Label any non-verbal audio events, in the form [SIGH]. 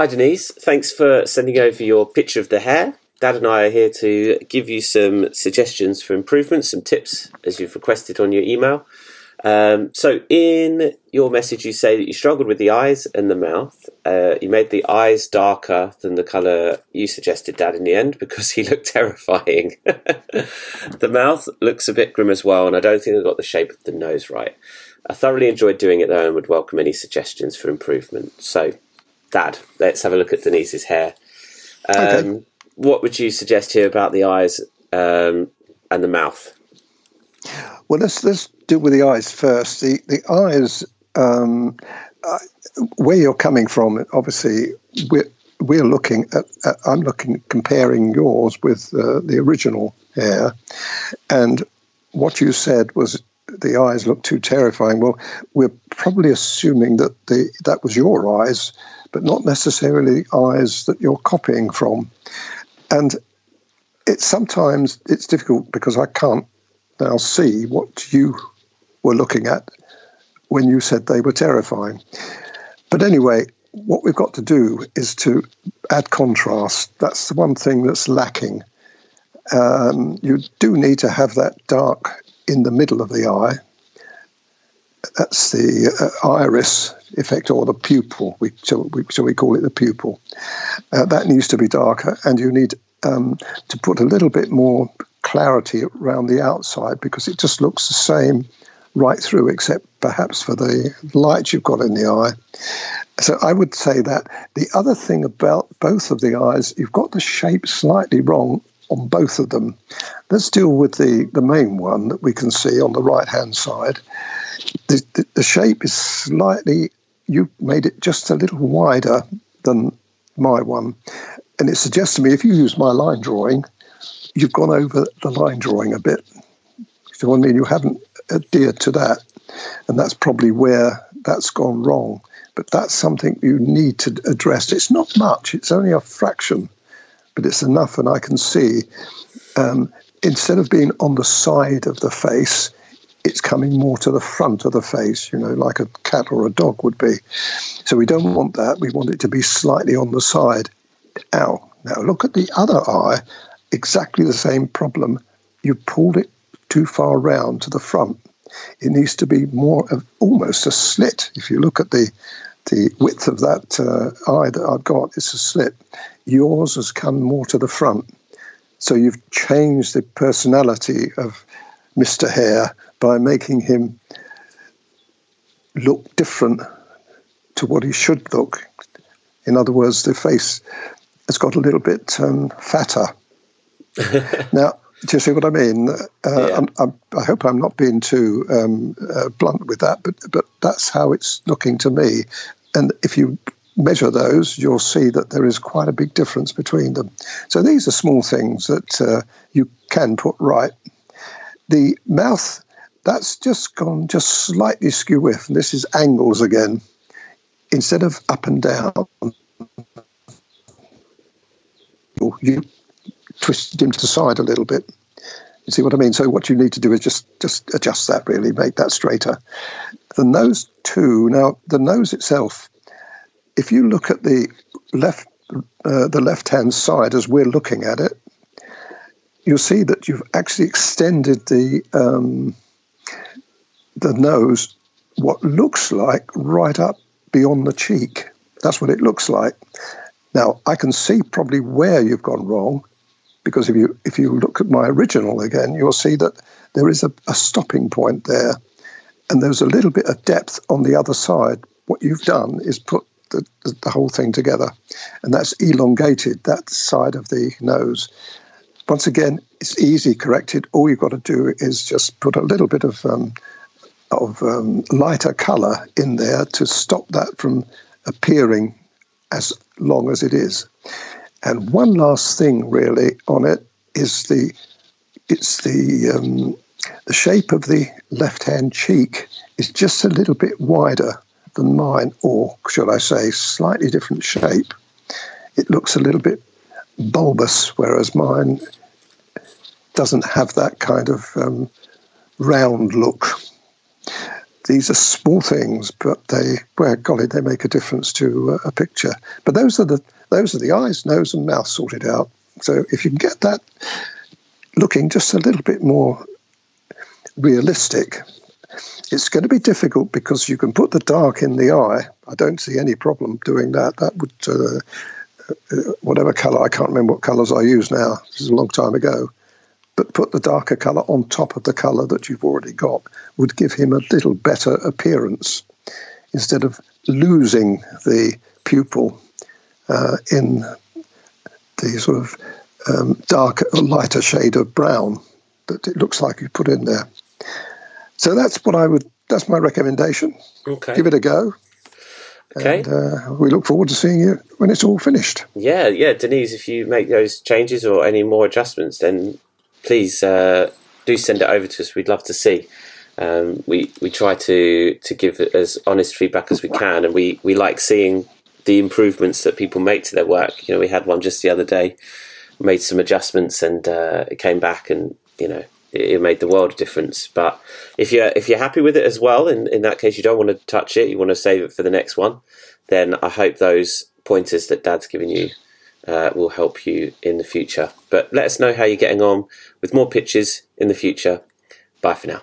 Hi, Denise. Thanks for sending over your picture of the hare. Dad and I are here to give you some suggestions for improvements, some tips as you've requested on your email. Um, so, in your message, you say that you struggled with the eyes and the mouth. Uh, you made the eyes darker than the colour you suggested, Dad, in the end, because he [LAUGHS] looked terrifying. [LAUGHS] the mouth looks a bit grim as well, and I don't think I got the shape of the nose right. I thoroughly enjoyed doing it though, and would welcome any suggestions for improvement. So, Dad, let's have a look at Denise's hare. Um, okay. What would you suggest here about the eyes um, and the mouth? Well, let's let's deal with the eyes first. The the eyes, um, uh, where you're coming from, obviously we're we're looking at, at I'm looking comparing yours with uh, the original hare, and what you said was the eyes look too terrifying. Well, we're probably assuming that the that was your eyes, but not necessarily eyes that you're copying from, and it's sometimes it's difficult because I can't now see what you were looking at when you said they were terrifying. But anyway, what we've got to do is to add contrast. That's the one thing that's lacking. Um, you do need to have that dark in the middle of the eye. That's the uh, iris effect or the pupil. We, shall, we, shall we call it the pupil? Uh, that needs to be darker, and you need um, to put a little bit more clarity around the outside because it just looks the same right through, except perhaps for the light you've got in the eye. So I would say that the other thing about both of the eyes, you've got the shape slightly wrong on both of them. Let's deal with the, the main one that we can see on the right hand side. The, the, the shape is slightly, you made it just a little wider than my one. And it suggests to me if you use my line drawing, you've gone over the line drawing a bit. You know I mean? You haven't adhered to that. And that's probably where that's gone wrong. But that's something you need to address. It's not much, it's only a fraction, but it's enough. And I can see um, instead of being on the side of the face, it's coming more to the front of the face, you know, like a cat or a dog would be. So we don't want that. We want it to be slightly on the side. Now, now look at the other eye exactly the same problem. You pulled it too far round to the front. It needs to be more of almost a slit. If you look at the the width of that uh, eye that I've got, it's a slit. Yours has come more to the front. So you've changed the personality of Mr. Hare by making him look different to what he should look. In other words, the face has got a little bit um, fatter. [LAUGHS] now, do you see what I mean? Uh, yeah. I'm, I'm, i hope I'm not being too um, uh, blunt with that, but but that's how it's looking to me. And if you measure those, you'll see that there is quite a big difference between them. So these are small things that uh, you can put right. The mouth, that's just gone just slightly skew with. And this is angles again. Instead of up and down, you twisted him to the side a little bit. You see what I mean? So what you need to do is just just adjust that really, make that straighter. The nose too. Now the nose itself, if you look at the left uh, the left hand side as we're looking at it, you'll see that you've actually extended the um, the nose what looks like right up beyond the cheek. That's what it looks like. Now I can see probably where you've gone wrong because if you if you look at my original again, you'll see that there is a, a stopping point there, and there's a little bit of depth on the other side. What you've done is put the, the, whole thing together, and that's elongated that side of the nose. Once again, it's easy corrected. All you've got to do is just put a little bit of um, of um, lighter colour in there to stop that from appearing as long as it is. And one last thing, really, on it is the it's the um, the shape of the left hand cheek is just a little bit wider than mine, or should I say, slightly different shape. It looks a little bit bulbous, whereas mine doesn't have that kind of um, round look. these are small things, but they, well, golly, they make a difference to a picture. But those are the those are the eyes, nose, and mouth sorted out. So if you can get that looking just a little bit more realistic, it's going to be difficult because you can put the dark in the eye. I don't see any problem doing that. That would, uh, uh whatever color, I can't remember what colors I use now. This is a long time ago. But put the darker color on top of the color that you've already got would give him a little better appearance instead of losing the pupil uh, in the sort of um, darker, lighter shade of brown that it looks like you put in there. So that's what I would. That's my recommendation. Okay. Give it a go. Okay. And, uh, we look forward to seeing you when it's all finished. Yeah, yeah, Denise. If you make those changes or any more adjustments, then please uh, do send it over to us. We'd love to see. Um, we we try to to give as honest feedback as we can, and we we like seeing the improvements that people make to their work. You know, we had one just the other day, made some adjustments, and uh, it came back, and you know, it, made the world a difference. But if you're if you're happy with it as well, in in that case, you don't want to touch it, you want to save it for the next one. Then I hope those pointers that Dad's given you uh, will help you in the future. But let us know how you're getting on with more pictures in the future. Bye for now.